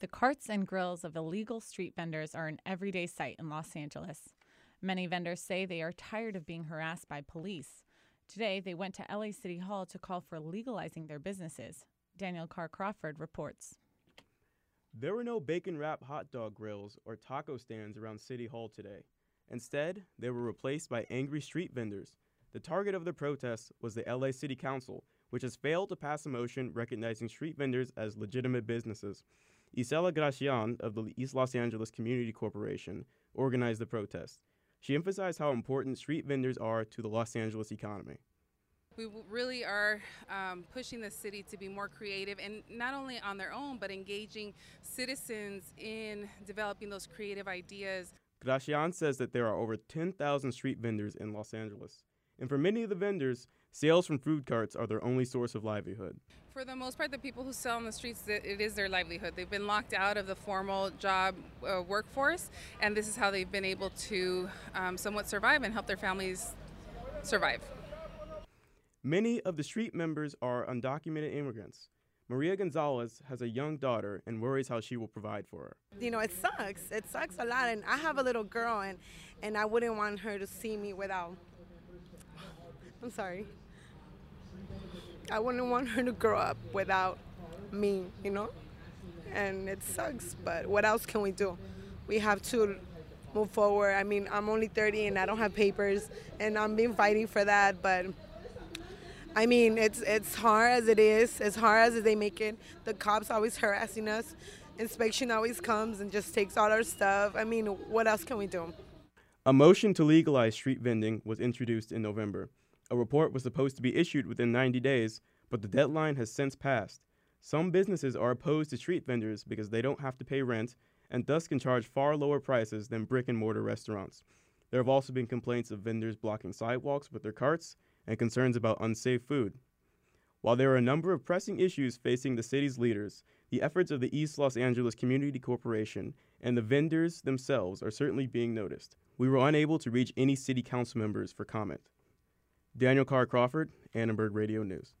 The carts and grills of illegal street vendors are an everyday sight in Los Angeles. Many vendors say they are tired of being harassed by police. Today, they went to LA City Hall to call for legalizing their businesses. Daniel Carr Crawford reports. There were no bacon wrap hot dog grills or taco stands around City Hall today. Instead, they were replaced by angry street vendors. The target of the protests was the LA City Council, which has failed to pass a motion recognizing street vendors as legitimate businesses. Isela Gracian of the East Los Angeles Community Corporation organized the protest. She emphasized how important street vendors are to the Los Angeles economy. We really are um, pushing the city to be more creative and not only on their own, but engaging citizens in developing those creative ideas. Gracian says that there are over 10,000 street vendors in Los Angeles. And for many of the vendors, sales from food carts are their only source of livelihood. For the most part, the people who sell on the streets, it is their livelihood. They've been locked out of the formal job uh, workforce, and this is how they've been able to um, somewhat survive and help their families survive. Many of the street members are undocumented immigrants. Maria Gonzalez has a young daughter and worries how she will provide for her. You know, it sucks. It sucks a lot. And I have a little girl, and, and I wouldn't want her to see me without. I'm sorry. I wouldn't want her to grow up without me, you know? And it sucks, but what else can we do? We have to move forward. I mean, I'm only 30 and I don't have papers, and I've been fighting for that, but I mean, it's it's hard as it is, as hard as they make it. The cops always harassing us. Inspection always comes and just takes all our stuff. I mean, what else can we do? A motion to legalize street vending was introduced in November. A report was supposed to be issued within 90 days, but the deadline has since passed. Some businesses are opposed to street vendors because they don't have to pay rent and thus can charge far lower prices than brick and mortar restaurants. There have also been complaints of vendors blocking sidewalks with their carts and concerns about unsafe food. While there are a number of pressing issues facing the city's leaders, the efforts of the East Los Angeles Community Corporation and the vendors themselves are certainly being noticed. We were unable to reach any city council members for comment. Daniel Carr Crawford, Annenberg Radio News.